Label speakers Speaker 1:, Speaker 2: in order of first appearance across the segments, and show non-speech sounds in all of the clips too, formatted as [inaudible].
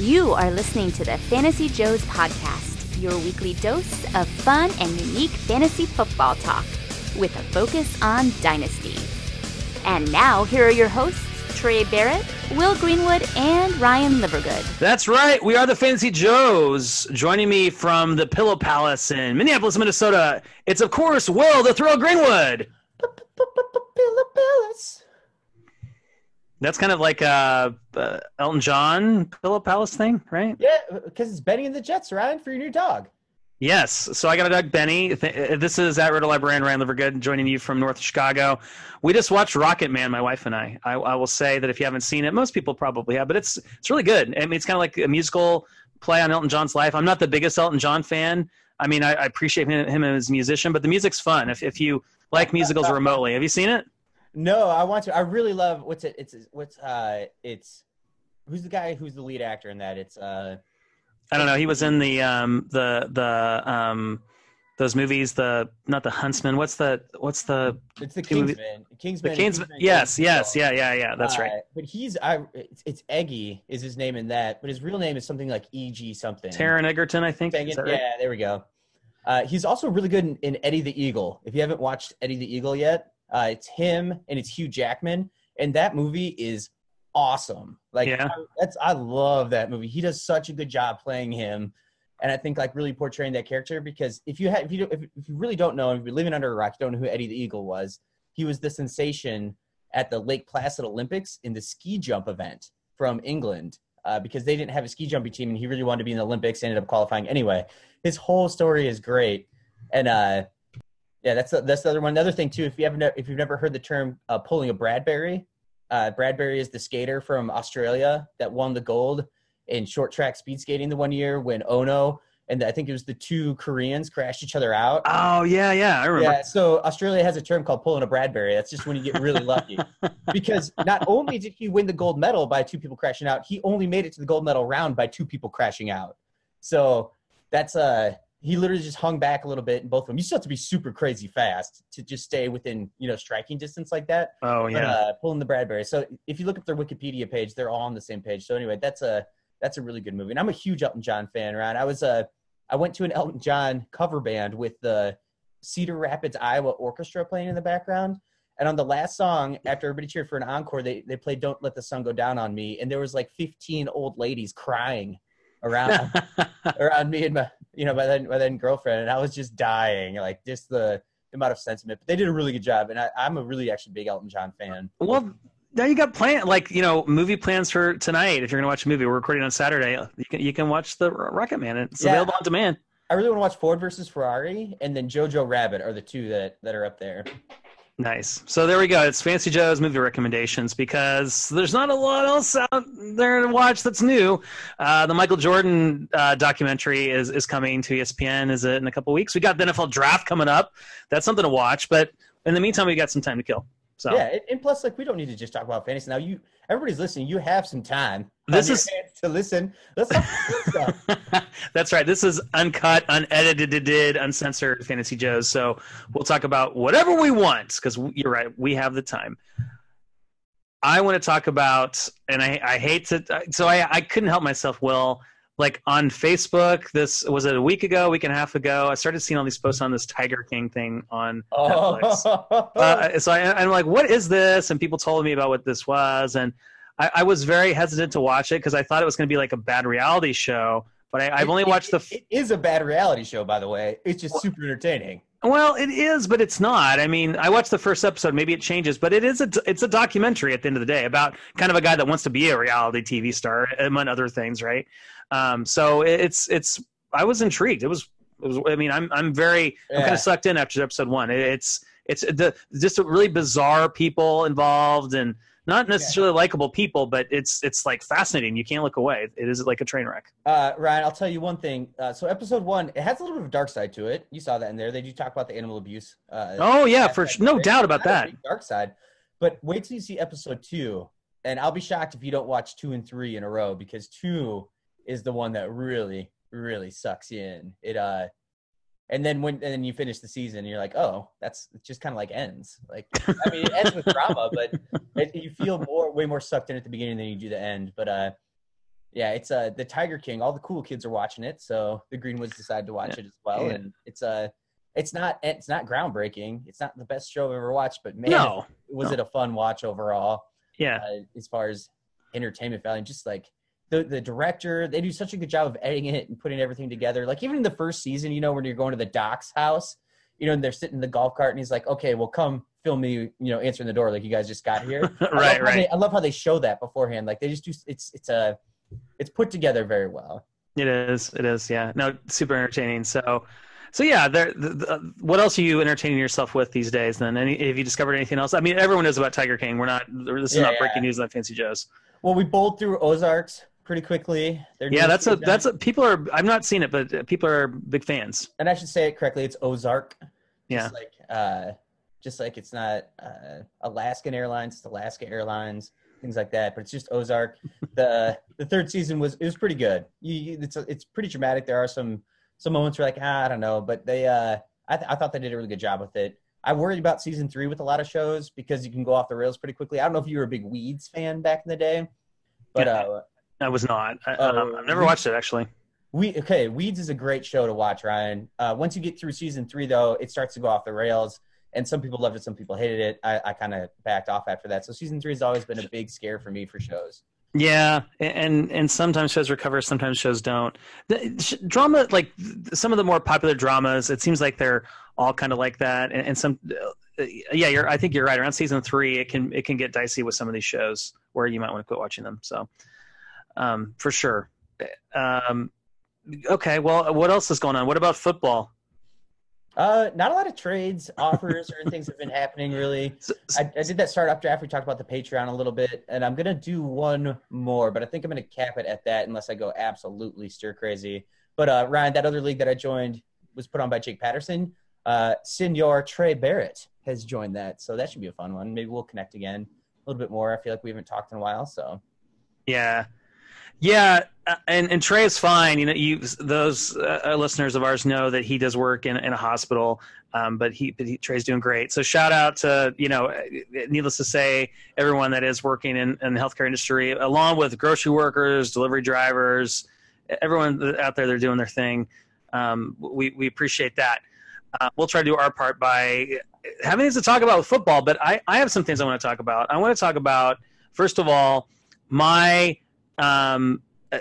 Speaker 1: You are listening to the Fantasy Joes podcast, your weekly dose of fun and unique fantasy football talk with a focus on dynasty. And now, here are your hosts, Trey Barrett, Will Greenwood, and Ryan Livergood.
Speaker 2: That's right. We are the Fantasy Joes. Joining me from the Pillow Palace in Minneapolis, Minnesota, it's of course Will the Thrill Greenwood.
Speaker 3: Pillow Palace.
Speaker 2: That's kind of like a uh, Elton John Pillow Palace thing, right?
Speaker 3: Yeah, because it's Benny and the Jets, Ryan, for your new dog.
Speaker 2: Yes. So I got a dog, Benny. This is at Roto Librarian Ryan Livergood, joining you from North Chicago. We just watched Rocketman, my wife and I. I. I will say that if you haven't seen it, most people probably have, but it's it's really good. I mean, it's kind of like a musical play on Elton John's life. I'm not the biggest Elton John fan. I mean, I, I appreciate him, him as a musician, but the music's fun. If if you like musicals remotely, have you seen it?
Speaker 3: No, I want to. I really love what's it? It's what's uh, it's who's the guy who's the lead actor in that? It's uh,
Speaker 2: I don't know. He was in the um the the um those movies. The not the Huntsman. What's the what's the
Speaker 3: it's the
Speaker 2: Two movie-
Speaker 3: Kingsman.
Speaker 2: the
Speaker 3: Kingsman.
Speaker 2: Kingsman?
Speaker 3: Kingsman
Speaker 2: Yes,
Speaker 3: Kingsman.
Speaker 2: yes, yeah, yeah, yeah. That's right.
Speaker 3: Uh, But he's I. It's, it's Eggy is his name in that, but his real name is something like E. G. something.
Speaker 2: Taron Egerton, I think.
Speaker 3: Dang
Speaker 2: Is
Speaker 3: it.
Speaker 2: that right?
Speaker 3: Yeah, there we go. Uh, he's also really good in, in Eddie the Eagle. If you haven't watched Eddie the Eagle yet, uh, it's him and it's Hugh Jackman, and that movie is awesome. Like,
Speaker 2: Yeah.
Speaker 3: I, that's I love that movie. He does such a good job playing him, and I think like really portraying that character. Because if you have, if you don't- if, if you really don't know, if you're living under a rock, you don't know who Eddie the Eagle was. He was the sensation at the Lake Placid Olympics in the ski jump event from England uh, because they didn't have a ski jumping team and he really wanted to be in the Olympics. Ended up qualifying anyway. His whole story is great, and uh, yeah, that's the, that's the other one. Another thing too, if you haven't if you've never heard the term uh, pulling a Bradbury, uh, Bradbury is the skater from Australia that won the gold in short track speed skating the one year when Ohno and I think it was the two Koreans crashed each other out.
Speaker 2: Oh yeah, yeah. I remember.
Speaker 3: Yeah, so Australia has a term called pulling a Bradbury. That's just when you get really lucky. [laughs] because not only did he win the gold medal by two people crashing out, he only made it to the gold medal round by two people crashing out. So that's uh he literally just hung back a little bit in both of them. You still have to be super crazy fast to just stay within, you know, striking distance like that.
Speaker 2: Oh
Speaker 3: But,
Speaker 2: yeah.
Speaker 3: uh, pulling the Bradbury. So if you look at their Wikipedia page, they're all on the same page. So anyway, that's a that's a really good movie. And I'm a huge Elton John fan, Ryan. I was uh I went to an Elton John cover band with the Cedar Rapids, Iowa Orchestra playing in the background. And on the last song, after everybody cheered for an encore, they, they played Don't Let the Sun Go Down on Me. And there was like 15 old ladies crying around [laughs] around me and my you know, my then my then girlfriend. And I was just dying, like just the, the amount of sentiment. But they did a really good job. And I, I'm a really actually big Elton John fan.
Speaker 2: well, now you got plan like you know movie plans for tonight. If you're gonna watch a movie, we're recording on Saturday. You can you can watch the Rocket Man. It's
Speaker 3: Yeah.
Speaker 2: available on demand.
Speaker 3: I really want to watch Ford versus Ferrari and then Jojo Rabbit are the two that, that are up there.
Speaker 2: Nice. So there we go. It's Fancy Joe's movie recommendations because there's not a lot else out there to watch that's new. Uh, the Michael Jordan uh, documentary is, is coming to ESPN. Is it in a couple weeks? We got the NFL draft coming up. That's something to watch. But in the meantime, we got some time to kill. So
Speaker 3: Yeah, and plus, like we don't need to just talk about fantasy now. You everybody's listening. You have some time.
Speaker 2: This is-
Speaker 3: to listen. Let's talk. [laughs]
Speaker 2: That's right. This is uncut, unedited, uncensored Fantasy Joe's. So we'll talk about whatever we want because you're right. We have the time. I want to talk about, and I, I hate to, so I, I couldn't help myself, Will. Like on Facebook, this was it a week ago, week and a half ago. I started seeing all these posts on this Tiger King thing on Netflix.
Speaker 3: Oh,
Speaker 2: Uh, so I, I'm like, what is this? And people told me about what this was, and I, I was very hesitant to watch it because I thought it was going to be like a bad reality show. But I, I've only watched the. F-
Speaker 3: It is a bad reality show, by the way. It's just super entertaining.
Speaker 2: well, it is, but it's not. I mean, I watched the first episode. Maybe it changes, but it is a. It's a documentary at the end of the day about kind of a guy that wants to be a reality TV star, among other things, right? Um, so it's it's. I was intrigued. It was. It was. I mean, I'm I'm very. I'm kind of sucked in after episode one. It, it's it's the just really bizarre people involved and not necessarily likable people, but it's it's like fascinating. You can't look away. It is like a train wreck.
Speaker 3: Uh, Ryan, I'll tell you one thing. Uh, so episode one, it has a little bit of a dark side to it. You saw that in there. They do talk about the animal abuse. Uh,
Speaker 2: Oh yeah, for sure. no doubt about that.
Speaker 3: Dark side. But wait till you see episode two, and I'll be shocked if you don't watch two and three in a row because two is the one that really, really sucks in. It uh, and then when and then you finish the season, you're like, oh, that's it just kind of like ends. Like I mean, it ends with drama, but it, you feel more way more sucked in at the beginning than you do the end. But uh, Yeah, it's uh the Tiger King. All the cool kids are watching it, so the Greenwoods decided to watch
Speaker 2: Yeah.
Speaker 3: it as well.
Speaker 2: Yeah.
Speaker 3: And it's uh it's not it's not groundbreaking. It's not the best show I've ever watched, but man,
Speaker 2: no,
Speaker 3: was
Speaker 2: no.
Speaker 3: it a fun watch overall?
Speaker 2: yeah,
Speaker 3: uh, as far as entertainment value. Just like the the director, they do such a good job of editing it and putting everything together. Like even in the first season, you know, when you're going to the doc's house, you know, and they're sitting in the golf cart, and he's like, "Okay, well, come film me, you know, answering the door like you guys just got here." [laughs]
Speaker 2: Right,
Speaker 3: how
Speaker 2: right.
Speaker 3: They, I love how they show that beforehand. Like they just do. It's it's a it's put together very well.
Speaker 2: It is. It is. Yeah. No, super entertaining. So, so yeah. There. The, the, what else are you entertaining yourself with these days? Then, Any, have you discovered anything else? I mean, everyone knows about Tiger King. We're not. This is
Speaker 3: Yeah,
Speaker 2: not
Speaker 3: yeah.
Speaker 2: breaking news on Fancy Joe's.
Speaker 3: Well, we bowled through Ozarks pretty quickly. Their
Speaker 2: Yeah, that's a
Speaker 3: season.
Speaker 2: that's a people are. I've not seen it, but people are big fans.
Speaker 3: and I should say it correctly. It's Ozark.
Speaker 2: Yeah.
Speaker 3: Just like uh, just like it's not uh, Alaskan Airlines, it's Alaska Airlines, things like that. But it's just Ozark. [laughs] the The third season was it was pretty good. You, it's it's pretty dramatic. There are some some moments where like ah, I don't know, but they uh, I th- I thought they did a really good job with it. I worried about season three with a lot of shows because you can go off the rails pretty quickly. I don't know if you were a big Weeds fan back in the day, but uh,
Speaker 2: I was not. I,
Speaker 3: Oh,
Speaker 2: um, I've never watched it actually.
Speaker 3: we okay. Weeds is a great show to watch, Ryan. Uh, once you get through season three, though, it starts to go off the rails, and some people loved it, some people hated it. I, I kind of backed off after that. So season three has always been a big scare for me for shows.
Speaker 2: Yeah, and and sometimes shows recover, sometimes shows don't. The, sh- drama, like th- some of the more popular dramas, it seems like they're all kind of like that. And, and some, uh, yeah, you're. I think you're right. Around season three, it can it can get dicey with some of these shows where you might want to quit watching them. So, um, for sure. Um, okay, well, what else is going on? What about football?
Speaker 3: Uh, not a lot of trades, offers, or things have been happening really. [laughs] I did that startup draft. We talked about the Patreon a little bit, and I'm gonna do one more, but I think I'm gonna cap it at that unless I go absolutely stir crazy. But uh, Ryan, that other league that I joined was put on by Jake Patterson. Uh, Senor Trey Barrett has joined that, so that should be a fun one. Maybe we'll connect again a little bit more. I feel like we haven't talked in a while, so
Speaker 2: Yeah, yeah, uh, and and Trey is fine. You know, you those uh, listeners of ours know that he does work in, in a hospital, um, but he but he, Trey's doing great. So shout out to you know, uh, needless to say, everyone that is working in, in the healthcare industry, along with grocery workers, delivery drivers, everyone out there, they're doing their thing. Um, we we appreciate that. Uh, we'll try to do our part by having things to talk about with football, but I, I have some things I want to talk about. I want to talk about first of all my um, uh,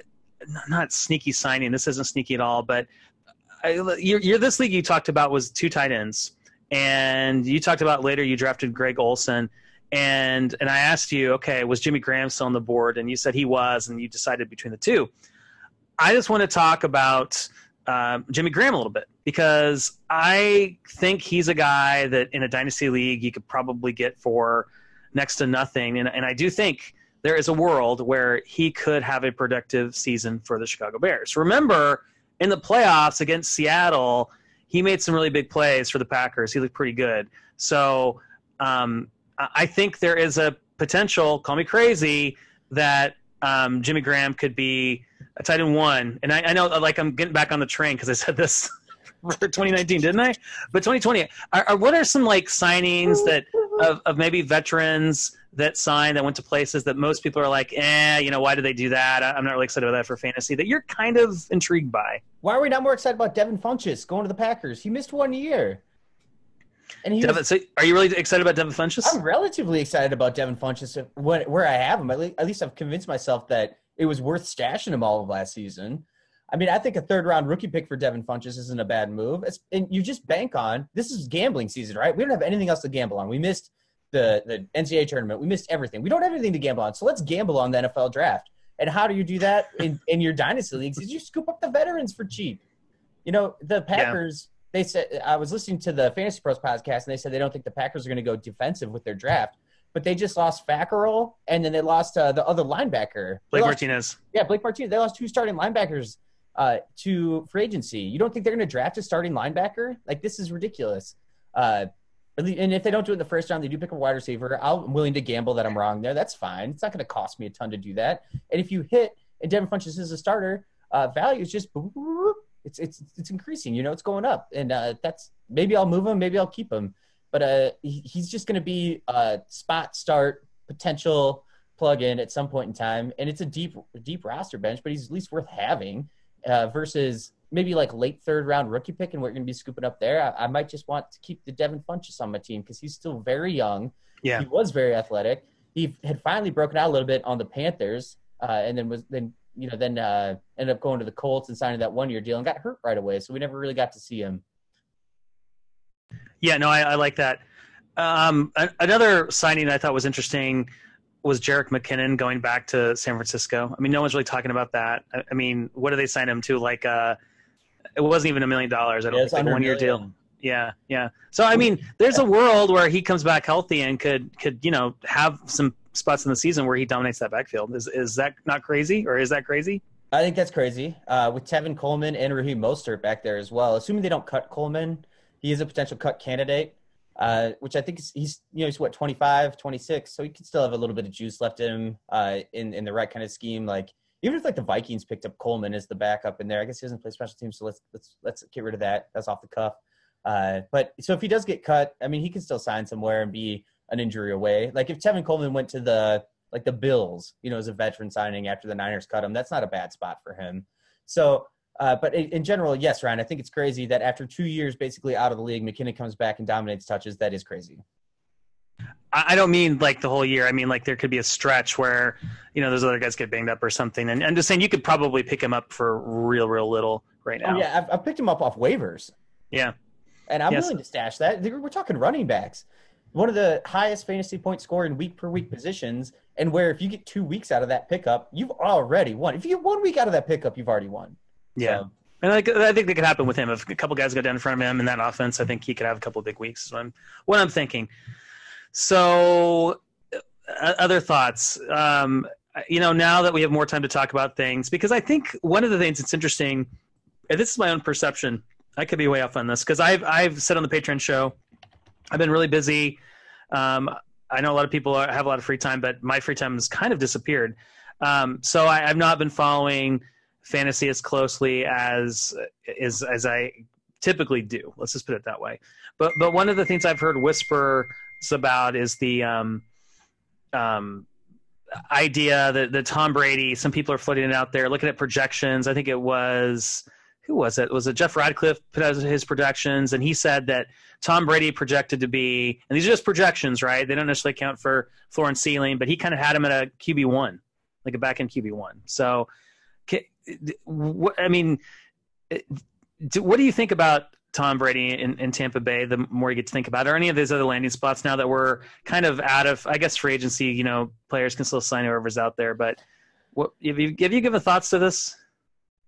Speaker 2: not sneaky signing. This isn't sneaky at all, but I, you're, you're this league you talked about was two tight ends, and you talked about later you drafted Greg Olsen, and and I asked you, okay, was Jimmy Graham still on the board? And you said he was, and you decided between the two. I just want to talk about um, Jimmy Graham a little bit because I think he's a guy that in a dynasty league you could probably get for next to nothing, and and I do think there is a world where he could have a productive season for the Chicago Bears. Remember, in the playoffs against Seattle, he made some really big plays for the Packers. He looked pretty good. So um, I think there is a potential, call me crazy, that um, Jimmy Graham could be a tight end one. And I, I know, like, I'm getting back on the train because I said this [laughs] for 2019, didn't I? But 2020, are, are, what are some like signings that of, of maybe veterans that signed that went to places that most people are like, eh, you know, why do they do that? I'm not really excited about that for fantasy. That you're kind of intrigued by.
Speaker 3: why are we not more excited about Devin Funchess going to the Packers? He missed one year, and he was
Speaker 2: Devin, so are you really excited about Devin Funchess?
Speaker 3: I'm relatively excited about Devin Funchess when, where I have him. At least, at least I've convinced myself that it was worth stashing him all of last season. I mean, I think a third round rookie pick for Devin Funchess isn't a bad move. It's, and you just bank on this is gambling season, right? We don't have anything else to gamble on. We missed the the NCAA tournament. We missed everything. We don't have anything to gamble on. So let's gamble on the NFL draft. And how do you do that in, [laughs] in your dynasty leagues? Is you scoop up the veterans for cheap. You know, the Packers, they said I was listening to the Fantasy Pros podcast and they said they don't think the Packers are going to go defensive with their draft, but they just lost Fackrell and then they lost uh, the other linebacker.
Speaker 2: Blake
Speaker 3: lost-
Speaker 2: Martinez.
Speaker 3: Yeah, Blake Martinez. They lost two starting linebackers uh, to free agency. You don't think they're going to draft a starting linebacker? Like this is ridiculous. Uh, and if they don't do it in the first round, they do pick a wide receiver. I'm willing to gamble that I'm wrong there. That's fine. It's not going to cost me a ton to do that. And if you hit and Devin Funchess is a starter, uh, value is just it's it's it's increasing. You know, it's going up, and uh, that's maybe I'll move him, maybe I'll keep him. But uh, he's just going to be a spot start potential plug in at some point in time, and it's a deep deep roster bench, but he's at least worth having uh, versus maybe like late third round rookie pick and we're going to be scooping up there. I, I, might just want to keep the Devin Funchess on my team because he's still very young.
Speaker 2: Yeah,
Speaker 3: he was very athletic. He had finally broken out a little bit on the Panthers, uh, and then was then you know then uh, ended up going to the Colts and signing that one year deal and got hurt right away. So we never really got to see him.
Speaker 2: Yeah, no, I, I like that. Um, another signing I thought was interesting was Jerick McKinnon going back to San Francisco. I mean, no one's really talking about that. I, I mean, what do they sign him to? Like, uh, it wasn't even a million dollars. I don't yeah, think like a one year deal. Yeah, yeah. So I mean, there's a world where he comes back healthy and could could you know have some spots in the season where he dominates that backfield. Is is that not crazy, or is that crazy?
Speaker 3: I think that's crazy. Uh, with Tevin Coleman and Raheem Mostert back there as well. Assuming they don't cut Coleman, he is a potential cut candidate uh, which I think he's you know he's what 25, 26, so he could still have a little bit of juice left in him uh, in in the right kind of scheme. Like even if like the Vikings picked up Coleman as the backup in there, I guess he doesn't play special teams, so let's let's let's get rid of that. That's off the cuff. Uh, but so if he does get cut, I mean he can still sign somewhere and be an injury away. Like if Tevin Coleman went to the like the Bills, you know, as a veteran signing after the Niners cut him, that's not a bad spot for him. So uh, but in, in, general, yes, Ryan, I think it's crazy that after two years basically out of the league, McKinnon comes back and dominates touches. That is crazy.
Speaker 2: I don't mean like the whole year. I mean like there could be a stretch where you know those other guys get banged up or something. And I'm just saying you could probably pick him up for real, real little right oh, now.
Speaker 3: Oh, yeah, I've, I've, picked him up off waivers.
Speaker 2: Yeah,
Speaker 3: and I'm yes. willing to stash that. We're talking running backs, one of the highest fantasy point scoring week per week positions, and where if you get two weeks out of that pickup, you've already won. If you get one week out of that pickup, you've already won.
Speaker 2: Yeah. So, and I, I think that could happen with him. If a couple guys go down in front of him in that offense, I think he could have a couple big weeks. So I'm, what I'm thinking. So, uh, other thoughts. Um, you know, now that we have more time to talk about things, because I think one of the things that's interesting, and this is my own perception. I could be way off on this because I've I've said on the Patreon show, I've been really busy. Um, I know a lot of people have a lot of free time, but my free time has kind of disappeared. Um, so I, I've not been following fantasy as closely as as as I typically do. Let's just put it that way. But but one of the things I've heard whispers about is the um, um, idea that, that Tom Brady. Some people are floating it out there, looking at projections. I think it was who was it? Was it Jeff Ratcliffe put out his projections, and he said that Tom Brady projected to be, and these are just projections, right? They don't necessarily count for floor and ceiling, but he kind of had him at a QB one, like a back end QB one. So I mean, what do you think about Tom Brady in, in, Tampa Bay, the more you get to think about it, or any of these other landing spots now that we're kind of out of, I guess, free agency, you know, players can still sign whoever's out there. But what, have, you, have you given thoughts to this?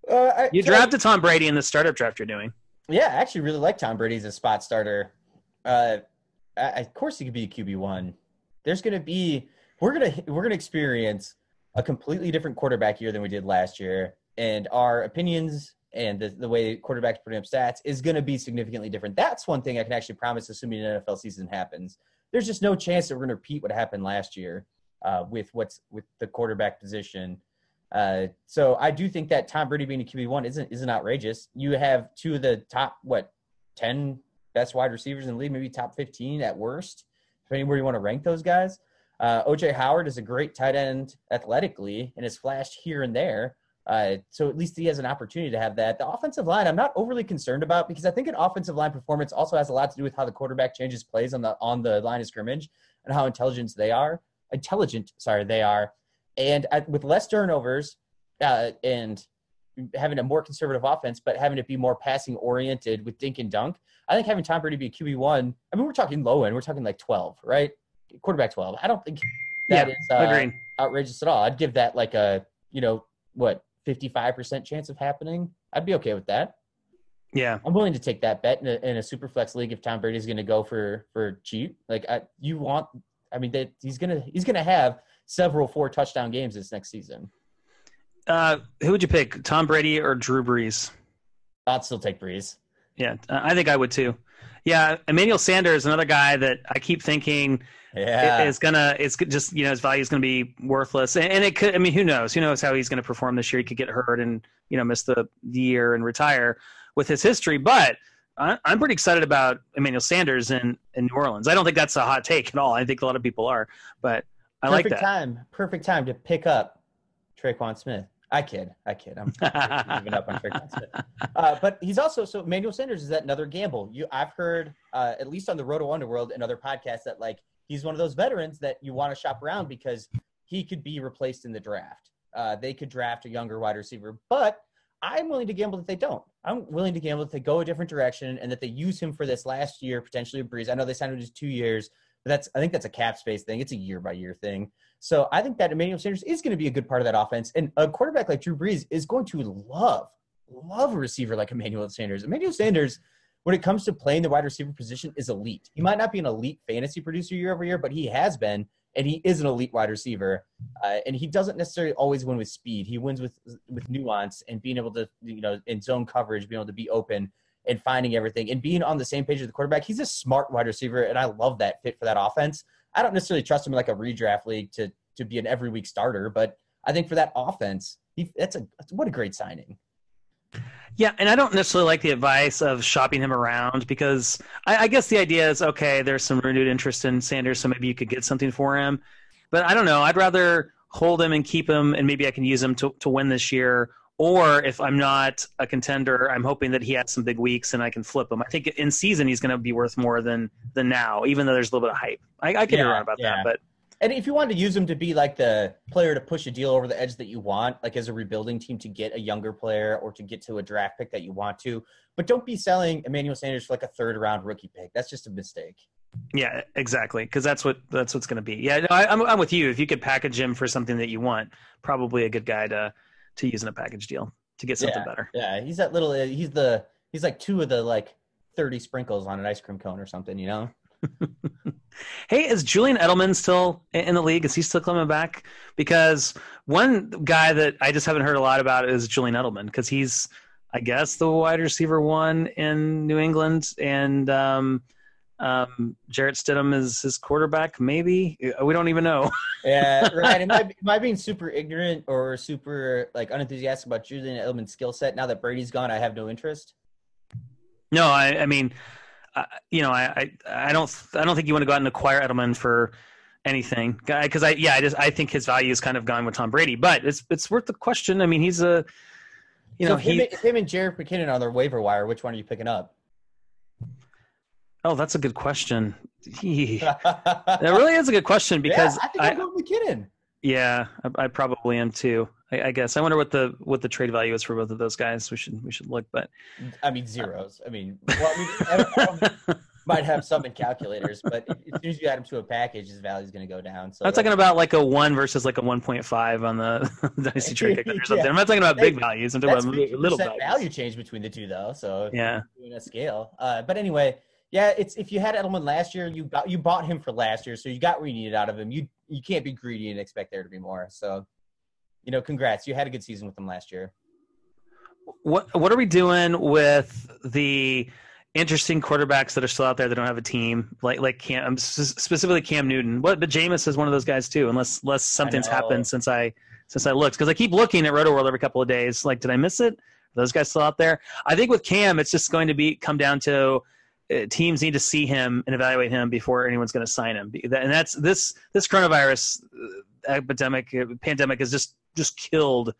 Speaker 2: Uh, I, you drafted Tom Brady in the startup draft you're doing.
Speaker 3: Yeah, I actually really like Tom Brady as a spot starter. Uh, I, of course, he could be a QB one. There's going to be we're gonna we're gonna experience a completely different quarterback year than we did last year and our opinions and the, the way quarterbacks put up stats is going to be significantly different. That's one thing I can actually promise, assuming an NFL season happens. There's just no chance that we're going to repeat what happened last year uh, with what's with the quarterback position. Uh, so I do think that Tom Brady being a QB one isn't isn't outrageous. You have two of the top what ten best wide receivers in the league, maybe top fifteen at worst, depending where you want to rank those guys. Uh, OJ Howard is a great tight end athletically and has flashed here and there. Uh, so at least he has an opportunity to have that. The offensive line, I'm not overly concerned about because I think an offensive line performance also has a lot to do with how the quarterback changes plays on the on the line of scrimmage and how intelligent they are. Intelligent, sorry, they are, and at, with less turnovers uh, and having a more conservative offense, but having it be more passing oriented with dink and dunk. I think having Tom Brady be a QB one. I mean, we're talking low end. We're talking like 12, right? Quarterback 12. I don't think that yeah, is uh, outrageous at all. I'd give that like a you know what 55% chance of happening, I'd be okay with that.
Speaker 2: Yeah.
Speaker 3: I'm willing to take that bet in a, in a super flex league if Tom Brady's going to go for, for cheap. Like I, you want, I mean, that he's going to, he's going to have several four touchdown games this next season.
Speaker 2: Uh, who would you pick, Tom Brady or Drew Brees?
Speaker 3: I'd still take Brees.
Speaker 2: Yeah, I think I would too. Yeah, Emmanuel Sanders, another guy that I keep thinking – yeah. is gonna it's just you know his value is gonna be worthless and, and, it could i mean who knows who knows how he's gonna perform this year he could get hurt and you know miss the, the year and retire with his history but I, am pretty excited about Emmanuel Sanders in, in New Orleans. I don't think that's a hot take at all. I think a lot of people are, but I
Speaker 3: perfect
Speaker 2: like that.
Speaker 3: time. Perfect time to pick up Tre'Quan Smith. I kid. I kid. I'm [laughs] giving up on Smith. Uh, but he's also so Manuel Sanders is that another gamble. You, I've heard uh, at least on the Roto Underworld and other podcasts that like he's one of those veterans that you want to shop around because he could be replaced in the draft. Uh, they could draft a younger wide receiver, but I'm willing to gamble that they don't. I'm willing to gamble that they go a different direction and that they use him for this last year, potentially a Brees. I know they signed him to two years, that's I think that's a cap space thing. It's a year by year thing. So I think that Emmanuel Sanders is going to be a good part of that offense. And a quarterback like Drew Brees is going to love, love a receiver like Emmanuel Sanders. Emmanuel Sanders, when it comes to playing the wide receiver position, is elite. He might not be an elite fantasy producer year over year, but he has been, and he is an elite wide receiver. Uh, and he doesn't necessarily always win with speed. He wins with with nuance and being able to, you know, in zone coverage, being able to be open and finding everything and being on the same page with the quarterback. He's a smart wide receiver, and I love that fit for that offense. I don't necessarily trust him in like a redraft league to to be an every week starter, but I think for that offense, he, that's a what a great signing.
Speaker 2: Yeah, and I don't necessarily like the advice of shopping him around because I, I, guess the idea is okay. There's some renewed interest in Sanders, so maybe you could get something for him. But I don't know. I'd rather hold him and keep him, and maybe I can use him to to win this year. Or if I'm not a contender, I'm hoping that he has some big weeks and I can flip him. I think in season he's going to be worth more than than now, even though there's a little bit of hype. I, I could
Speaker 3: Yeah,
Speaker 2: be wrong about
Speaker 3: yeah.
Speaker 2: that, but
Speaker 3: And if you wanted to use him to be like the player to push a deal over the edge that you want, like as a rebuilding team to get a younger player or to get to a draft pick that you want to, but don't be selling Emmanuel Sanders for like a third round rookie pick. That's just a mistake.
Speaker 2: Yeah, exactly. Because that's what that's what's going to be. Yeah, no, I, I'm I'm with you. If you could package him for something that you want, probably a good guy to to use in a package deal to get something better.
Speaker 3: Yeah, he's that little. He's the. He's like two of the like thirty sprinkles on an ice cream cone or something. You know. [laughs]
Speaker 2: Hey, is Julian Edelman still in in the league? Is he still coming back? Because one guy that I just haven't heard a lot about is Julian Edelman because he's, I guess, the wide receiver one in New England, and um, um, Jarrett Stidham is his quarterback. Maybe we don't even know. [laughs]
Speaker 3: Yeah, right. Am I, am I being super ignorant or super like unenthusiastic about Julian Edelman's skill set? Now that Brady's gone, I have no interest.
Speaker 2: No, I, I mean, uh, you know, I, I, I don't, I don't think you want to go out and acquire Edelman for anything because I, yeah, I just, I think his value is kind of gone with Tom Brady, but it's, it's worth the question. I mean, he's a, you know,
Speaker 3: so if him,
Speaker 2: he,
Speaker 3: him and Jerick McKinnon on their waiver wire, which one are you picking up?
Speaker 2: Oh, that's a good question. [laughs] That really is a good question because
Speaker 3: yeah, I think I'm going McKinnon.
Speaker 2: yeah, I, I probably am too. I, I guess I wonder what the what the trade value is for both of those guys. We should we should look, but
Speaker 3: I mean zeros. I mean, [laughs] well, I mean, I don't, I don't, might have some in calculators, but as soon as you add them to a package, his value is going to go down. So
Speaker 2: I'm talking about like a one versus like a 1.5 on the [laughs] dynasty trade or something. I'm not talking about big values. I'm talking about little values.
Speaker 3: value change between the two, though. So
Speaker 2: Yeah.
Speaker 3: doing a scale. Uh, but anyway, yeah, it's if you had Edelman last year, you got you bought him for last year, so you got what you needed out of him. You you can't be greedy and expect there to be more. So, you know, congrats. You had a good season with him last year.
Speaker 2: What what are we doing with the interesting quarterbacks that are still out there that don't have a team, like like Cam, um, specifically Cam Newton? What, but Jameis is one of those guys too, unless unless something's happened since I since I looked because I keep looking at Roto World every couple of days. Like, did I miss it? Are those guys still out there? I think with Cam, it's just going to be come down to teams need to see him and evaluate him before anyone's going to sign him. And that's this this coronavirus uh, epidemic uh, pandemic has just just killed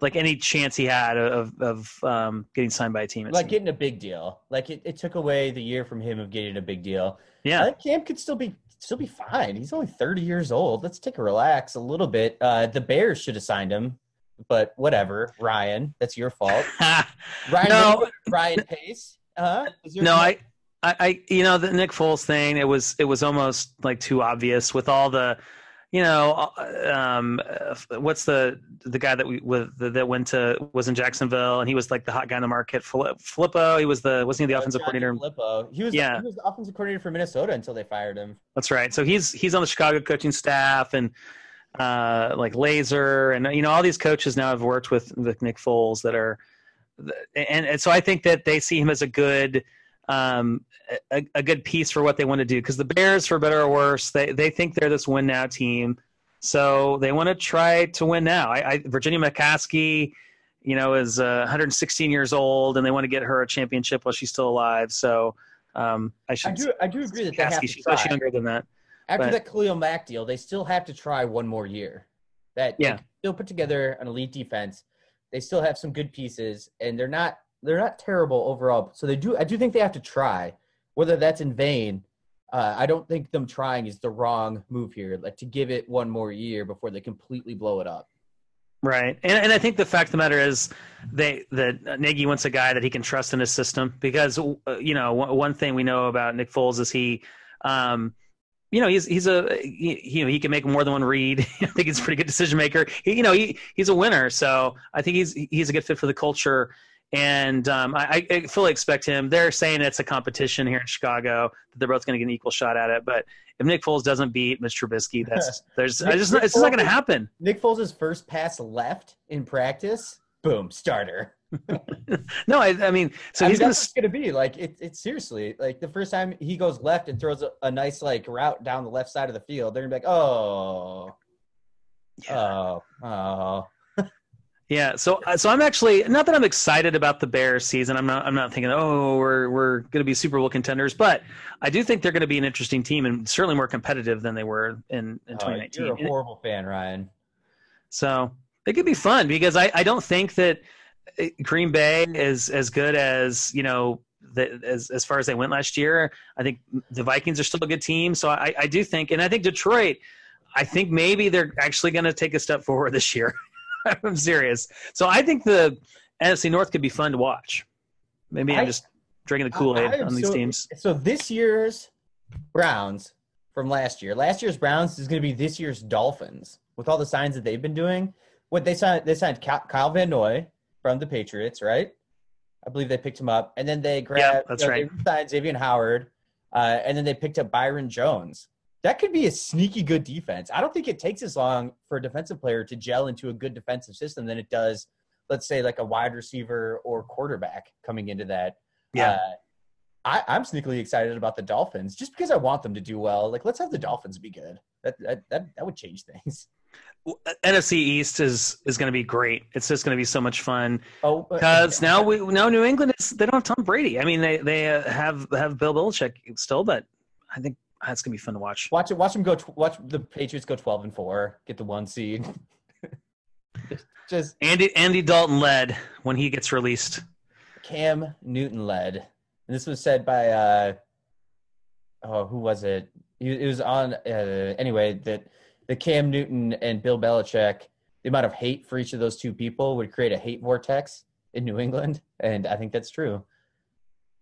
Speaker 2: like any chance he had of of um, getting signed by a team.
Speaker 3: Like getting a big deal. Like it, it took away the year from him of getting a big deal. I
Speaker 2: yeah,
Speaker 3: think Cam could still be still be fine. He's only 30 years old. Let's take a relax a little bit. Uh, the Bears should have signed him, but whatever. Ryan, that's your fault. [laughs] Ryan,
Speaker 2: No.
Speaker 3: Ryan Pace. Uh,
Speaker 2: no, I, I, I, you know, the Nick Foles thing. It was it was almost like too obvious with all the, you know, uh, um, uh, what's the the guy that we with that went to was in Jacksonville and he was like the hot guy in the market. Fili- Filippo, he was the wasn't he the offensive coordinator?
Speaker 3: Filippo. He was
Speaker 2: Yeah.
Speaker 3: he was the offensive coordinator for Minnesota until they fired him.
Speaker 2: That's right. So he's he's on the Chicago coaching staff and uh, like Lazor and you know all these coaches now have worked with with Nick Foles that are and, and so I think that they see him as a good um, a, a good piece for what they want to do because the Bears, for better or worse, they they think they're this win now team, so they want to try to win now. I, I Virginia McCaskey, you know, is uh, 116 years old, and they want to get her a championship while she's still alive. So um, I should
Speaker 3: I do I do agree that they have to
Speaker 2: She's much younger than that.
Speaker 3: After
Speaker 2: But-
Speaker 3: that Khalil Mack deal, they still have to try one more year. That
Speaker 2: Yeah.
Speaker 3: still put together an elite defense. They still have some good pieces, and they're not they're not terrible overall. So they do. I do think they have to try. Whether that's in vain, uh, I don't think them trying is the wrong move here. Like to give it one more year before they completely blow it up.
Speaker 2: Right, and and I think the fact of the matter is, they that Nagy wants a guy that he can trust in his system because uh, you know one, thing we know about Nick Foles is he, um, you know he's he's a he, you know he can make more than one read. [laughs] I think he's a pretty good decision maker. He, you know he he's a winner, so I think he's he's a good fit for the culture. And um, I, I fully expect him. They're saying it's a competition here in Chicago that they're both going to get an equal shot at it. But if Nick Foles doesn't beat Mitch Trubisky, that's [laughs] there's I just it's just not going to happen.
Speaker 3: Nick Foles' first pass left in practice, boom, starter. [laughs] [laughs]
Speaker 2: No, I, I mean, so
Speaker 3: I
Speaker 2: he's going to
Speaker 3: be like. It, it's seriously like the first time he goes left and throws a, a nice like route down the left side of the field, they're gonna be like, oh, oh, oh.
Speaker 2: Yeah, so uh, so I'm actually not that I'm excited about the Bears season. I'm not I'm not thinking oh we're we're going to be Super Bowl contenders, but I do think they're going to be an interesting team and certainly more competitive than they were in in
Speaker 3: Oh,
Speaker 2: 2019.
Speaker 3: you're a horrible fan, Ryan.
Speaker 2: So it could be fun because I I don't think that uh, Green Bay is as good as you know the, as as far as they went last year. I think the Vikings are still a good team, so I I do think and I think Detroit. I think maybe they're actually going to take a step forward this year. [laughs] [laughs] I'm serious. So I think the NFC North could be fun to watch. Maybe I, am just drinking the Kool Aid
Speaker 3: I- I am
Speaker 2: on these
Speaker 3: so-
Speaker 2: teams.
Speaker 3: So this year's Browns from last year, last year's Browns is going to be this year's Dolphins with all the signs that they've been doing. What they signed, they signed Ky- Kyle Van Noy from the Patriots, right? I believe they picked him up, and then they grabbed.
Speaker 2: that's
Speaker 3: you know,
Speaker 2: right.
Speaker 3: They signed Xavier Howard, uh, and then they picked up Byron Jones. That could be a sneaky good defense. I don't think it takes as long for a defensive player to gel into a good defensive system than it does, let's say, like a wide receiver or quarterback coming into that.
Speaker 2: Yeah.
Speaker 3: Uh, I, I'm sneakily excited about the Dolphins just because I want them to do well. Like, let's have the Dolphins be good. That that that, that would change things. [laughs]
Speaker 2: NFC East is is going to be great. It's just going to be so much fun
Speaker 3: Oh,
Speaker 2: because now we now New England is they don't have Tom Brady. I mean they they uh, have have Bill Belichick still, but I think that's going to be fun to watch.
Speaker 3: watch it. Watch them go. Tw- watch the Patriots go twelve and four, get the one seed. [laughs] just
Speaker 2: Andy Andy Dalton led when he gets released.
Speaker 3: Cam Newton led, and this was said by uh, oh, who was it? It was on uh, anyway that the Cam Newton and Bill Belichick, the amount of hate for each of those two people would create a hate vortex in New England, and I think that's true.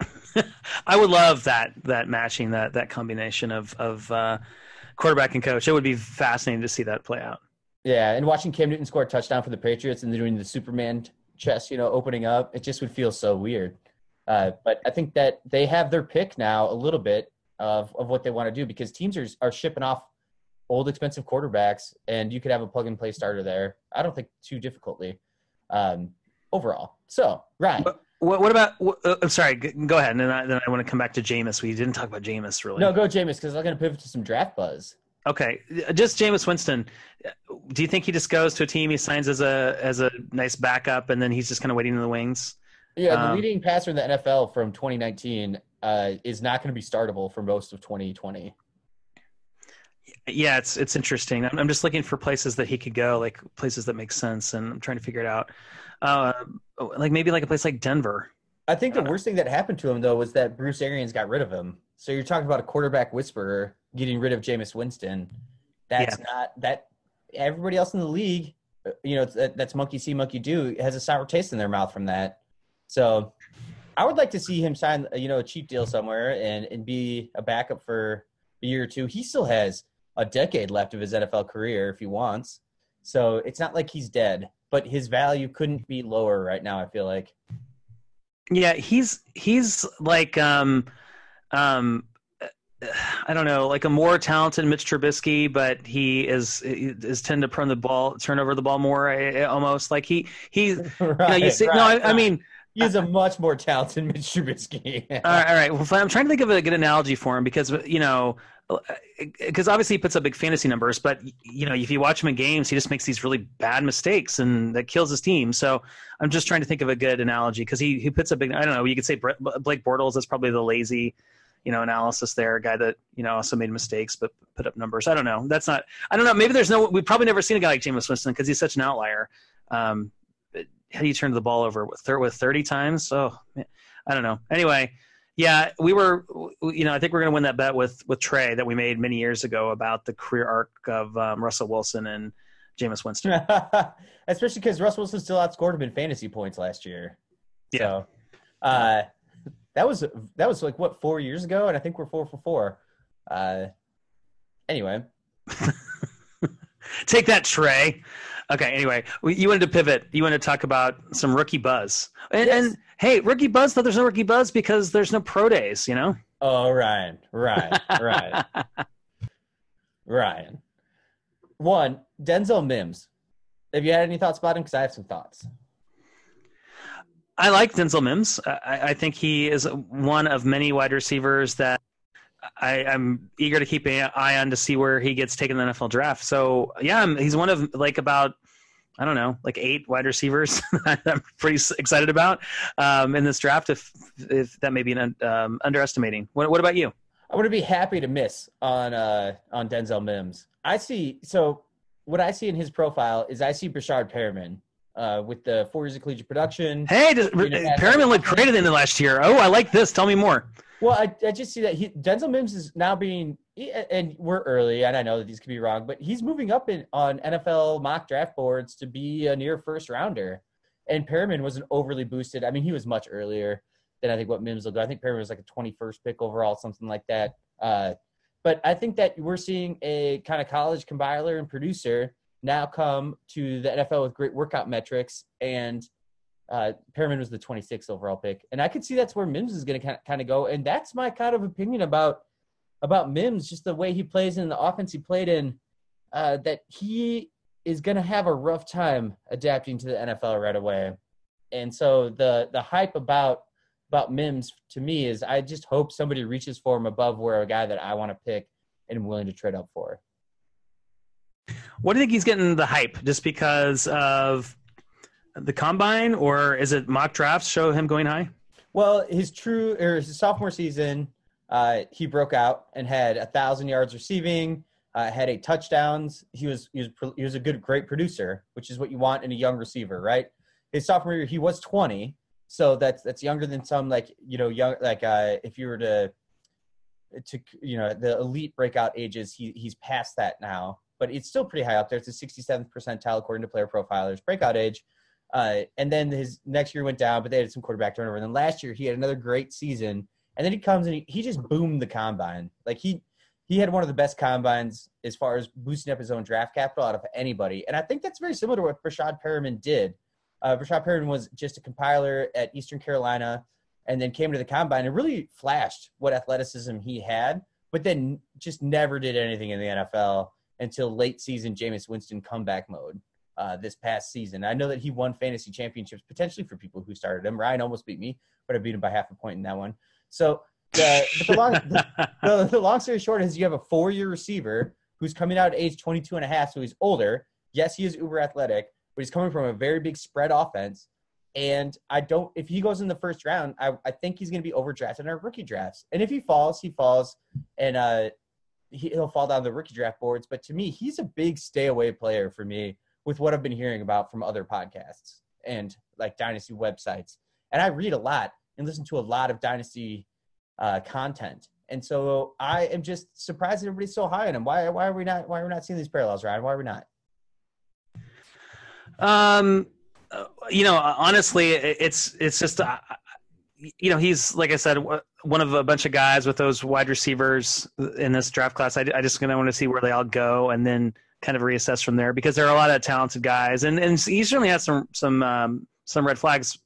Speaker 3: [laughs]
Speaker 2: I would love that that matching that that combination of of uh, quarterback and coach. It would be fascinating to see that play out.
Speaker 3: Yeah, and watching Cam Newton score a touchdown for the Patriots and then doing the Superman chest, you know, opening up, it just would feel so weird. Uh, but I think that they have their pick now a little bit of, of what they want to do because teams are, are shipping off old expensive quarterbacks and you could have a plug and play starter there. I don't think too difficultly um, overall. So, Ryan,
Speaker 2: But What, what about? What, uh, I'm sorry. Go ahead, and then I, then I want to come back to Jameis. We didn't talk about Jameis really.
Speaker 3: no, go Jameis because I'm going to pivot to some draft buzz.
Speaker 2: Okay, just Jameis Winston. Do you think he just goes to a team he signs as a as a nice backup, and then he's just kind of waiting in the wings?
Speaker 3: Yeah, the
Speaker 2: Um,
Speaker 3: leading passer in the NFL from 2019 uh, is not going to be startable for most of 2020.
Speaker 2: Yeah, it's it's interesting. I'm, I'm just looking for places that he could go, like places that make sense, and I'm trying to figure it out. Uh, like maybe like a place like Denver.
Speaker 3: I think the worst thing that happened to him though was that Bruce Arians got rid of him. So you're talking about a quarterback whisperer getting rid of Jameis Winston. That's not that. Everybody else in the league, uh, you know, that's monkey see, monkey do, has a sour taste in their mouth from that. So I would like to see him sign, uh, you know, a cheap deal somewhere and and be a backup for a year or two. He still has a decade left of his NFL career if he wants. So it's not like he's dead, but his value couldn't be lower right now. I feel like.
Speaker 2: Yeah, he's he's like um um I don't know, like a more talented Mitch Trubisky, but he is is tend to turn the ball turn over the ball more eh, almost like he he [laughs] you
Speaker 3: right,
Speaker 2: know you see no I, I mean
Speaker 3: he is a much more talented Mitch Trubisky. [laughs]
Speaker 2: all right, all right well I'm trying to think of a good analogy for him because you know because obviously he puts up big fantasy numbers but you know if you watch him in games he just makes these really bad mistakes and that kills his team so I'm just trying to think of a good analogy because he he puts up big I don't know you could say Blake Bortles is probably the lazy you know analysis there. A guy that you know also made mistakes but put up numbers. I don't know. That's not. I don't know. Maybe there's no. We've probably never seen a guy like Jameis Winston because he's such an outlier. Um, how do you turn the ball over with with 30 times? Oh, man. I don't know. Anyway, yeah, we were. You know, I think we're going to win that bet with with Trey that we made many years ago about the career arc of um, Russell Wilson and Jameis Winston. [laughs]
Speaker 3: Especially because Russell Wilson still outscored him in fantasy points last year.
Speaker 2: Yeah.
Speaker 3: So, uh, that was that was like what four years ago, and I think we're four for four. Uh, anyway, [laughs]
Speaker 2: take that, Trey. Okay. Anyway, you wanted to pivot. You wanted to talk about some rookie buzz, and,
Speaker 3: Yes.
Speaker 2: and hey, rookie buzz. Though there's no rookie buzz because there's no pro days. You know.
Speaker 3: oh Ryan, Ryan, Ryan, [laughs] Ryan. One Denzel Mims. Have you had any thoughts about him? Because I have some thoughts.
Speaker 2: I like Denzel Mims. I, I think he is one of many wide receivers that I, I'm eager to keep an eye on to see where he gets taken in the NFL draft. So yeah, he's one of like about I don't know like eight wide receivers [laughs] I'm pretty excited about um, in this draft. If if that may be an um, underestimating. What, what about you?
Speaker 3: I would be happy to miss on uh on Denzel Mims. I see. So what I see in his profile is I see Breshad Perriman uh, with the four years of collegiate production.
Speaker 2: Hey, does,
Speaker 3: You know,
Speaker 2: Perriman looked great at the end of last year. Oh, I like this. Tell me more.
Speaker 3: Well, I, I just see that he, Denzel Mims is now being, and we're early, and I know that these could be wrong, but he's moving up in on NFL mock draft boards to be a near first rounder. And Perriman wasn't overly boosted. I mean, he was much earlier than I think what Mims will go. I think Perriman was like a 21st pick overall, something like that. Uh, but I think that we're seeing a kind of college compiler and producer now come to the NFL with great workout metrics and uh, Perriman was the 26th overall pick, and I could see that's where Mims is going to kind of go, and that's my kind of opinion about about Mims, just the way he plays in the offense he played in. Uh, that he is going to have a rough time adapting to the NFL right away, and so the the hype about about Mims to me is I just hope somebody reaches for him above where a guy that I want to pick and am willing to trade up for.
Speaker 2: What do you think he's getting the hype just because of the combine, or is it mock drafts show him going high?
Speaker 3: Well, his true or his sophomore season, uh, he broke out and had a thousand yards receiving, uh, had eight touchdowns. He was he was he was a good great producer, which is what you want in a young receiver, right? His sophomore year, he was twenty, so that's that's younger than some like you know young like uh, if you were to to you know the elite breakout ages, he he's past that now, but it's still pretty high up there. It's a 67th percentile according to Player Profilers breakout age. Uh, and then his next year went down, but they had some quarterback turnover. And then last year he had another great season. And then he comes and he, he just boomed the combine. Like he he had one of the best combines as far as boosting up his own draft capital out of anybody. And I think that's very similar to what Breshad Perriman did. Uh, Breshad Perriman was just a compiler at Eastern Carolina and then came to the combine and really flashed what athleticism he had, but then just never did anything in the NFL until late season Jameis Winston comeback mode uh, this past season. I know that he won fantasy championships potentially for people who started him. Ryan almost beat me, but I beat him by half a point in that one. So the, the, long, [laughs] the, the, long story short is you have a four year receiver who's coming out at age 22 and a half, so he's older. Yes, he is uber athletic, but he's coming from a very big spread offense. And I don't, if he goes in the first round, I, I think he's going to be overdrafted in our rookie drafts. And if he falls, he falls, and uh, he'll fall down the rookie draft boards. But to me, he's a big stay away player for me with what I've been hearing about from other podcasts and like dynasty websites. And I read a lot and listen to a lot of dynasty uh, content. And so I am just surprised that everybody's so high on him. Why, why are we not, why are we not seeing these parallels, Ryan? Why are we not?
Speaker 2: Um, you know, honestly, it's it's just, uh, you know, he's like I said, one of a bunch of guys with those wide receivers in this draft class. I, I just gonna want to see where they all go and then kind of reassess from there because there are a lot of talented guys, and and he certainly has some some um, some red flags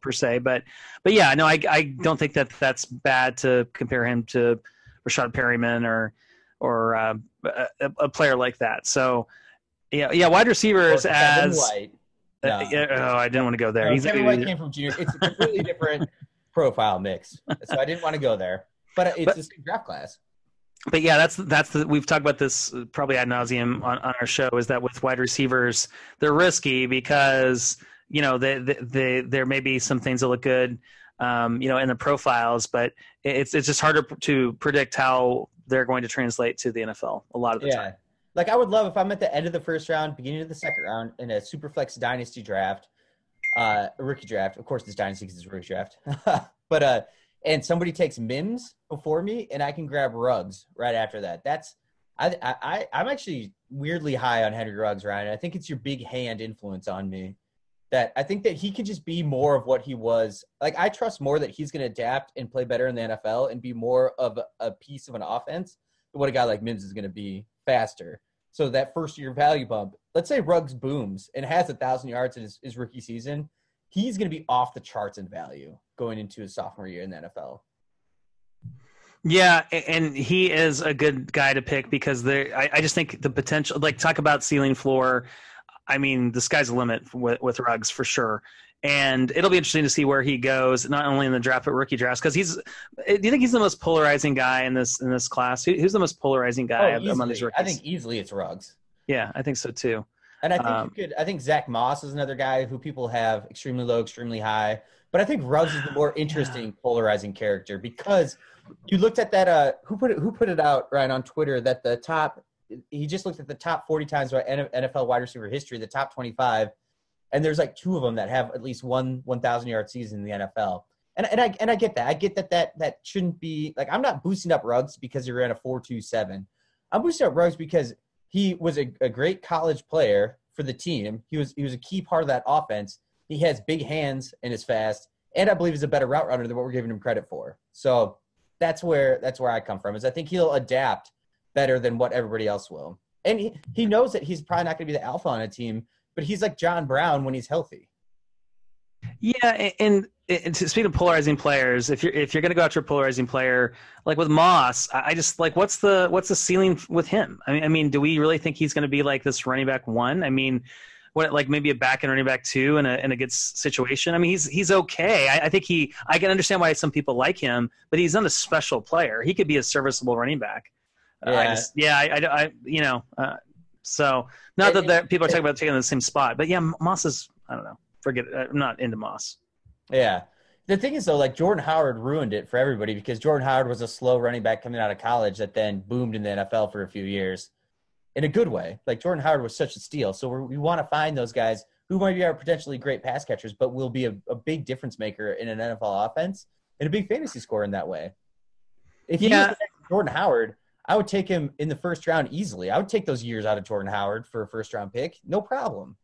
Speaker 2: per se, but but yeah, no, I I don't think that that's bad to compare him to Rashad Perriman or or uh, a, a player like that. So. Yeah, yeah, wide receivers as
Speaker 3: White.
Speaker 2: uh, oh, I didn't want to go there.
Speaker 3: No,
Speaker 2: He's
Speaker 3: Kevin White came from junior. It's a completely different profile mix. So I didn't want to go there. But it's
Speaker 2: But-
Speaker 3: the same draft class.
Speaker 2: but yeah, that's that's the, we've talked about this probably ad nauseum on, on our show. Is that with wide receivers, they're risky because you know they, they, they there may be some things that look good um, you know, in the profiles, but it's it's just harder to predict how they're going to translate to the NFL a lot of the
Speaker 3: yeah.
Speaker 2: time.
Speaker 3: Like I would love if I'm at the end of the first round, beginning of the second round in a super flex Dynasty draft, uh, rookie draft. Of course, this Dynasty because it's rookie draft. [laughs] but uh, and somebody takes Mims before me, and I can grab Ruggs right after that. That's I I I'm actually weirdly high on Henry Ruggs, Ryan. I think it's your big hand influence on me. That I think that he could just be more of what he was. Like I trust more that he's going to adapt and play better in the NFL and be more of a piece of an offense than what a guy like Mims is going to be faster. So that first year value bump, let's say Ruggs booms and has a thousand yards in his, his rookie season, he's going to be off the charts in value going into his sophomore year in the NFL.
Speaker 2: Yeah, and he is a good guy to pick because there. I, I, just think the potential, like talk about ceiling floor. I mean, the sky's the limit with, with Ruggs for sure, and it'll be interesting to see where he goes, not only in the draft but rookie drafts. Because he's, eh, do you think he's the most polarizing guy in this in this class? who's the most polarizing guy
Speaker 3: oh,
Speaker 2: among these rookies?
Speaker 3: I think easily it's Ruggs.
Speaker 2: Yeah, I think so too.
Speaker 3: And I think um, you could. I think Zach Moss is another guy who people have extremely low, extremely high. But I think Ruggs is the more [sighs] interesting, yeah. polarizing character because you looked at that. Uh, who put it? Who put it out? right on Twitter that the top. He just looked at the top 40 times by NFL wide receiver history, the top 25, and there's like two of them that have at least one 1,000 yard season in the NFL. And, and I and I get that. I get that that that shouldn't be like I'm not boosting up Ruggs because he ran a 4.27. I'm boosting up Ruggs because he was a, a great college player for the team. He was he was a key part of that offense. He has big hands and is fast, and I believe he's a better route runner than what we're giving him credit for. So that's where that's where I come from. Is I think he'll adapt better than what everybody else will, and he, he knows that he's probably not going to be the alpha on a team, but he's like John Brown when he's healthy.
Speaker 2: Yeah, and, and to speak of polarizing players, if you're if you're going to go after a polarizing player like with Moss, I just like what's the what's the ceiling with him? I mean, I mean, do we really think he's going to be like this running back one? I mean, what like maybe a back and running back two in a in a good situation. I mean, he's he's okay. I, I, think he. I can understand why some people like him, but he's not a special player. He could be a serviceable running back. Yeah, uh, I just, yeah. I, I, I, you know, uh, so not that, that people are talking about taking the same spot, but yeah, Moss is. I don't know. Forget. It. I'm not into Moss.
Speaker 3: Yeah. The thing is, though, like Jordan Howard ruined it for everybody because Jordan Howard was a slow running back coming out of college that then boomed in the NFL for a few years in a good way. Like Jordan Howard was such a steal. So we want to find those guys who might be our potentially great pass catchers, but will be a, a, big difference maker in an NFL offense and a big fantasy score in that way. If yeah. Jordan Howard, I would take him in the first round easily. I would take those years out of Jordan Howard for a first round pick, no problem.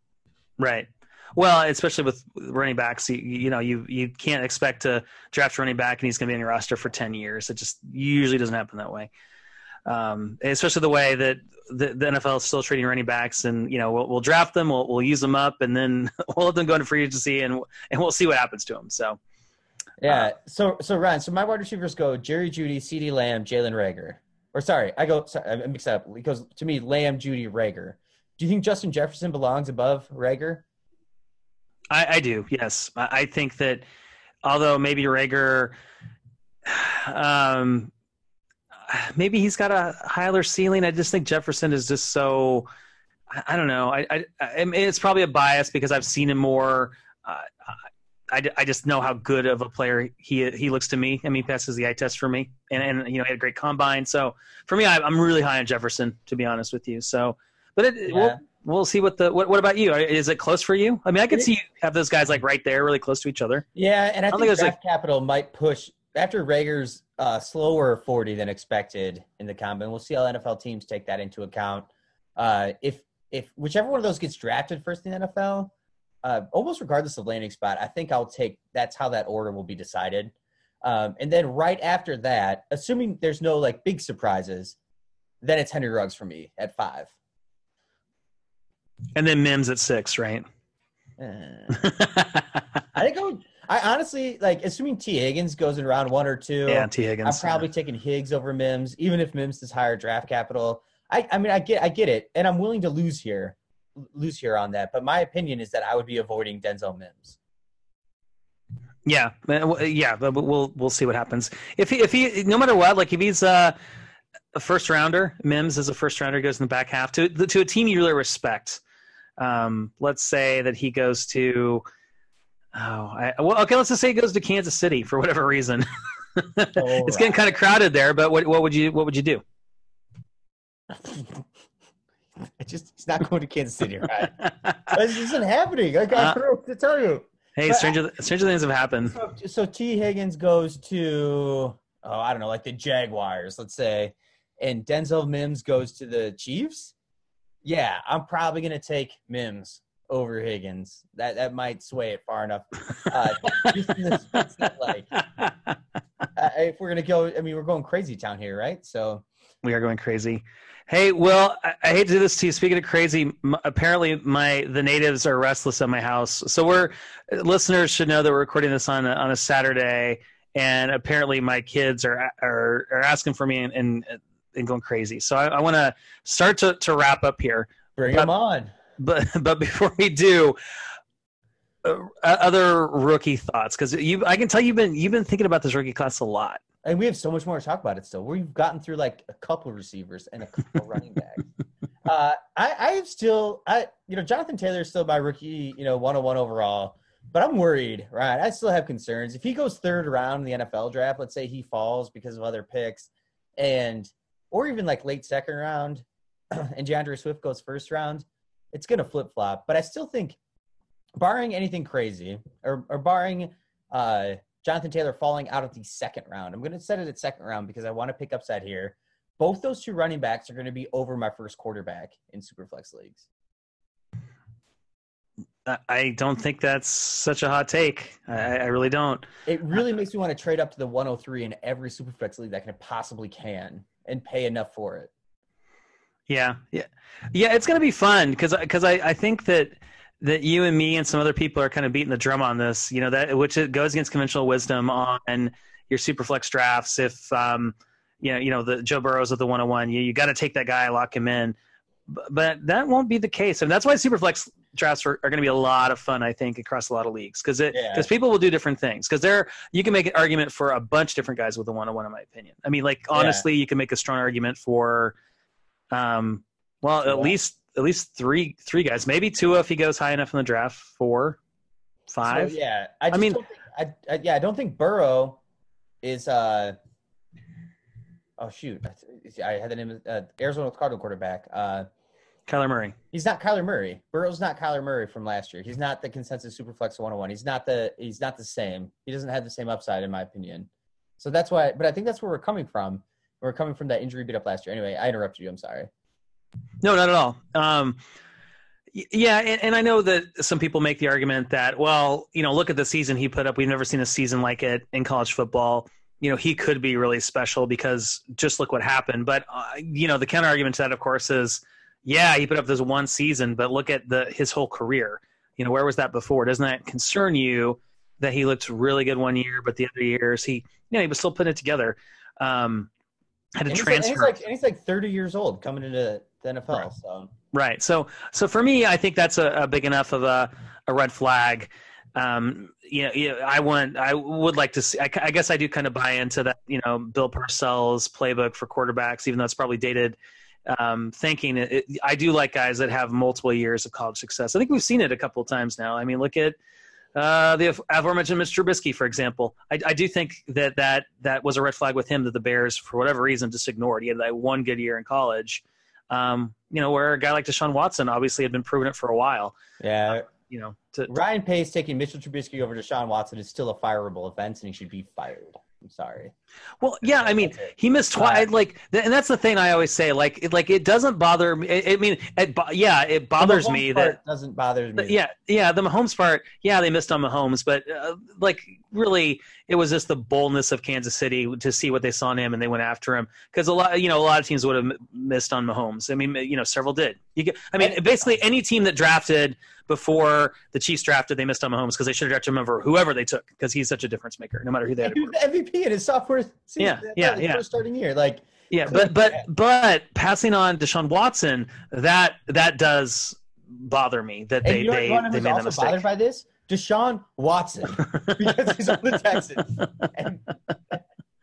Speaker 2: Right. Well, especially with running backs, you, you know, you you can't expect to draft running back and he's going to be on your roster for ten years. It just usually doesn't happen that way um, especially the way that the, the, NFL is still treating running backs, and you know we'll, we'll draft them, we'll, we'll use them up, and then [laughs] we'll let them go into free agency, and and we'll see what happens to them. So,
Speaker 3: yeah. Uh, so so Ryan, so my wide receivers go Jerry Jeudy, CeeDee Lamb, Jalen Reagor. Or sorry, I go. Sorry, I mix up. It goes to me Lamb, Jeudy, Reagor. Do you think Justin Jefferson belongs above Reagor?
Speaker 2: I, I do. Yes, I, I think that although maybe Reagor, [sighs] Um, [sighs] maybe he's got a higher ceiling. I just think Jefferson is just so. I, I don't know. I, it's probably a bias because I've seen him more. Uh, I, I just know how good of a player he he looks to me. I mean, he passes the eye test for me, and and you know he had a great combine. So for me, I, am really high on Jefferson, to be honest with you. So, but it, yeah. we'll we'll see what the what, what about you? Is it close for you? I mean, I could see you have those guys like right there, really close to each other.
Speaker 3: Yeah, and I, I think, think draft like, capital might push after Reagor's uh, slower 40 than expected in the combine. We'll see how NFL teams take that into account. Uh, if if whichever one of those gets drafted first in the NFL, uh, almost regardless of landing spot, I think I'll take. That's how that order will be decided. Um, and then right after that, assuming there's no like big surprises, then it's Henry Ruggs for me at five.
Speaker 2: And then Mims at six, right?
Speaker 3: Uh, I think I would. I honestly like assuming Tee Higgins goes in round one or two.
Speaker 2: Yeah, Tee Higgins.
Speaker 3: I'm probably yeah. taking Higgs over Mims, even if Mims is higher draft capital. I, I mean, I get, I get it, and I'm willing to lose here, lose here on that. But my opinion is that I would be avoiding Denzel Mims.
Speaker 2: Yeah, yeah, but we'll we'll see what happens. If he if he no matter what, like if he's uh, a first rounder, Mims as a first rounder goes in the back half to to a team you really respect. Um, let's say that he goes to Oh, I, well, okay. Let's just say he goes to Kansas City for whatever reason. [laughs] it's getting kind of crowded there, but what, what would you what would you do? [laughs]
Speaker 3: I just he's not going to Kansas City, right? [laughs] this isn't happening. Like, I
Speaker 2: Uh,
Speaker 3: know what to tell you.
Speaker 2: hey,
Speaker 3: But-
Speaker 2: stranger stranger things have happened.
Speaker 3: So, so Tee Higgins goes to oh I don't know like the Jaguars, let's say, and Denzel Mims goes to the Chiefs. Yeah, I'm probably gonna take Mims over Higgins. That that might sway it far enough. Uh, [laughs] just in the sense that, like [laughs] uh, if we're gonna go, I mean we're going crazy town here, right? So
Speaker 2: we are going crazy. Hey, Will, I, I hate to do this to you. Speaking of crazy, m- apparently my the natives are restless at my house. So we're listeners should know that we're recording this on a, on a Saturday, and apparently my kids are are, are asking for me and, and and going crazy. So I, I want to start to to wrap up here.
Speaker 3: bring
Speaker 2: But-
Speaker 3: them on.
Speaker 2: But [laughs] but before we do, uh, other rookie thoughts because you I can tell you've been you've been thinking about this rookie class a lot.
Speaker 3: And we have so much more to talk about it still. We've gotten through like a couple receivers and a couple [laughs] running backs. Uh, I, I have still, I you know, Jonathan Taylor is still my rookie, you know, 101 overall, but I'm worried, right? I still have concerns. If he goes third round in the NFL draft, let's say he falls because of other picks, and or even like late second round, [clears throat] and DeAndre Swift goes first round, it's gonna flip flop. But I still think, barring anything crazy, or or barring uh Jonathan Taylor falling out of the second round. I'm going to set it at second round because I want to pick upside here. Both those two running backs are going to be over my first quarterback in Superflex leagues.
Speaker 2: I- I don't think that's such a hot take. I, I really don't.
Speaker 3: It really makes me want to trade up to the 103 in every Superflex league that can possibly can and pay enough for it.
Speaker 2: Yeah, yeah, yeah. It's gonna be fun because because I, I think that that you and me and some other people are kind of beating the drum on this. You know that which it goes against conventional wisdom on your super flex drafts. If um, you know, you know the Joe Burrows of the 101, you you got to take that guy, lock him in. But, but that won't be the case, and that's why super flex drafts are, are going to be a lot of fun. I think across a lot of leagues because it
Speaker 3: Yeah.
Speaker 2: because people will do different things. Because there you can make an argument for a bunch of different guys with a one on one, in my opinion. I mean, like honestly, you can make a strong argument for um, well, at least at least three three guys. Maybe two if he goes high enough in the draft. Four, five.
Speaker 3: So, yeah, I, just
Speaker 2: mean-
Speaker 3: don't think, I, I, yeah, I don't think Burrow is. uh Oh shoot, I had the name of uh, Arizona Cardinal quarterback. Uh,
Speaker 2: Kyler Murray.
Speaker 3: He's not Kyler Murray. Burrow's not Kyler Murray from last year. He's not the consensus Superflex 101. He's not the he's not the same. He doesn't have the same upside in my opinion. So that's why but I think that's where we're coming from. We're coming from that injury beat up last year. Anyway, I interrupted you. I'm sorry.
Speaker 2: No, not at all. Um, yeah, and, and I know that some people make the argument that, well, you know, look at the season he put up. We've never seen a season like it in college football. You know, he could be really special because just look what happened. But uh, you know, the counter argument to that, of course, is, yeah, he put up this one season, but look at the his whole career. You know, where was that before? Doesn't that concern you that he looked really good one year, but the other years he, you know, he was still putting it together. Um, had to
Speaker 3: And he's, like, and
Speaker 2: transfer.
Speaker 3: he's like and he's like 30 years old coming into the NFL.
Speaker 2: Right.
Speaker 3: So
Speaker 2: Right. So so for me, I think that's a, a big enough of a, a red flag. Um, you know, you know, I want, I would like to see. I, I guess I do kind of buy into that. You know, Bill Parcells playbook for quarterbacks, even though it's probably dated. Um, thinking it, it, I do like guys that have multiple years of college success. I think we've seen it a couple of times now. I mean, look at uh, the aforementioned Mr. Trubisky, for example. I, I do think that, that that was a red flag with him that the Bears, for whatever reason, just ignored. He had that one good year in college. Um, you know, where a guy like Deshaun Watson obviously had been proving it for a while.
Speaker 3: yeah,
Speaker 2: You know, to,
Speaker 3: Ryan Pace taking Mitchell Trubisky over Deshaun Watson is still a fireable offense, and he should be fired. I'm sorry.
Speaker 2: well, yeah, I mean, he missed twice. Like, and that's the thing I always say. Like, it, like it doesn't bother me. I I mean, it, yeah, it bothers
Speaker 3: The
Speaker 2: me
Speaker 3: part
Speaker 2: that
Speaker 3: doesn't bother me.
Speaker 2: Yeah, yeah, the Mahomes part, yeah, they missed on Mahomes, but uh, like really, it was just the boldness of Kansas City to see what they saw in him, and they went after him because a lot, you know, a lot of teams would have m- missed on Mahomes. I mean, you know, several did. You get, I mean, basically any team that drafted before the Chiefs drafted, they missed on Mahomes because they should have drafted him over whoever they took because he's such a difference maker, no matter who they had.
Speaker 3: he was the MVP in his sophomore season.
Speaker 2: Yeah, yeah, yeah.
Speaker 3: First starting year, like
Speaker 2: Yeah, but but but passing on Deshaun Watson, that that does bother me that
Speaker 3: And
Speaker 2: they
Speaker 3: you know,
Speaker 2: they, they made that
Speaker 3: also
Speaker 2: mistake.
Speaker 3: bothered by this? Deshaun Watson, [laughs] because he's on the Texans. And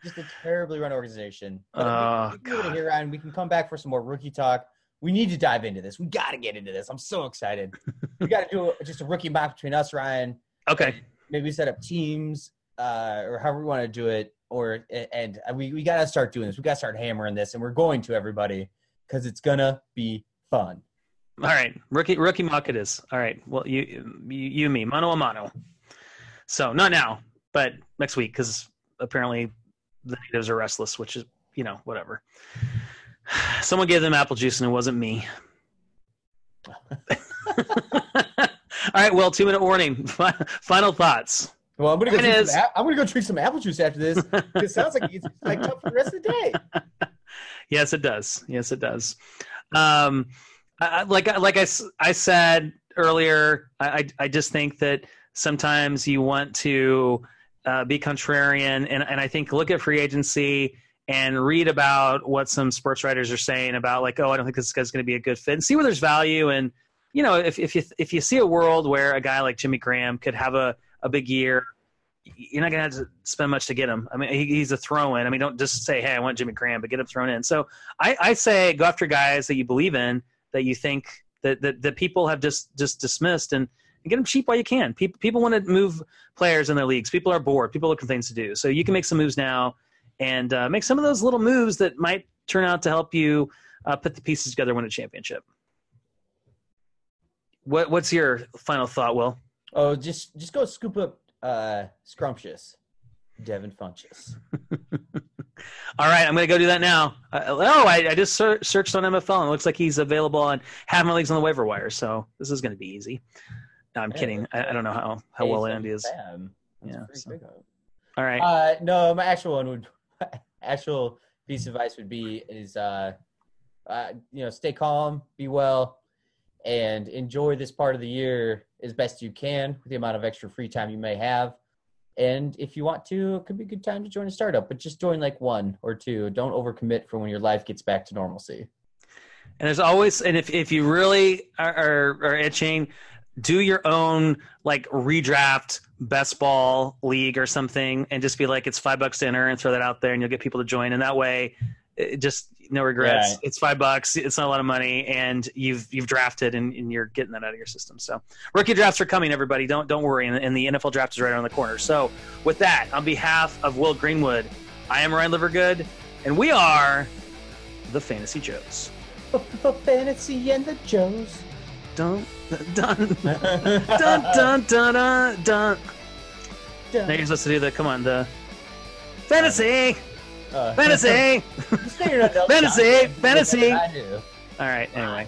Speaker 3: just a terribly run organization. But
Speaker 2: Oh,
Speaker 3: we, we can leave it
Speaker 2: God.
Speaker 3: here, Ryan. We can come back for some more rookie talk. We need to dive into this. We got to get into this. I'm so excited. we got to do a, just a rookie mock between us, Ryan.
Speaker 2: Okay.
Speaker 3: maybe set up teams uh, or however we want to do it. Or and we we gotta start doing this. We gotta start hammering this, and we're going to everybody because it's gonna be fun.
Speaker 2: All right, rookie rookie mock it is. All right, well you you, you and me mano a mano. So not now, but next week because apparently the natives are restless, which is you know whatever. [sighs] Someone gave them apple juice and it wasn't me. [laughs] All right, well, two minute warning. [laughs] Final thoughts.
Speaker 3: Well, I'm gonna go. Drink
Speaker 2: is-
Speaker 3: some, I'm gonna go drink some apple juice after this. it sounds like it's like tough for the rest of the day. [laughs]
Speaker 2: Yes, it does. Yes, it does. Um, I, like like I, I said earlier, I, I I just think that sometimes you want to uh, be contrarian, and and I think look at free agency and read about what some sports writers are saying about like, oh, I don't think this guy's going to be a good fit, and see where there's value. And you know, if if you if you see a world where a guy like Jimmy Graham could have a a big year. You're not going to have to spend much to get him. I mean, he, he's a throw in. I mean, don't just say, "Hey, I want Jimmy Graham," but get him thrown in. So, I, I say go after guys that you believe in, that you think that that, that people have just just dismissed, and, and get them cheap while you can. People people want to move players in their leagues. People are bored. People looking for things to do. So you can make some moves now, and uh, make some of those little moves that might turn out to help you uh, put the pieces together, win a championship. What what's your final thought, Will?
Speaker 3: Oh, just just go scoop up uh, scrumptious, Devin Funchess. [laughs]
Speaker 2: All right, I'm going to go do that now. Uh, oh, I, I just ser- searched on MFL and it looks like he's available on half my leagues on the waiver wire. So this is going to be easy. No, I'm
Speaker 3: Yeah,
Speaker 2: kidding. I, I don't know how, how well Andy is. Yeah, so-. All right.
Speaker 3: Uh, no, my actual one would [laughs] actual piece of advice would be is uh, uh, you know stay calm, be well, and enjoy this part of the year as best you can with the amount of extra free time you may have. And if you want to, it could be a good time to join a startup, but just join like one or two. Don't overcommit for when your life gets back to normalcy.
Speaker 2: And there's always, and if, if you really are, are, are itching, do your own like redraft best ball league or something and just be like, it's five bucks to enter and throw that out there and you'll get people to join. And that way, just no regrets.
Speaker 3: Right.
Speaker 2: It's five bucks. It's not a lot of money and you've, you've drafted and, and you're getting that out of your system. So rookie drafts are coming, everybody. Don't, don't worry. And, and the NFL draft is right around the corner. So with that, on behalf of Will Greenwood, I am Ryan Livergood and we are the Fantasy Joes. [laughs]
Speaker 3: Fantasy and the Joes.
Speaker 2: Dun dun [laughs] dun dun dun dun dun. dun. Now you're supposed to do the come on the fantasy,
Speaker 3: Uh,
Speaker 2: fantasy. [laughs]
Speaker 3: Just figured out the other
Speaker 2: Fantasy, fantasy. All right. Anyway,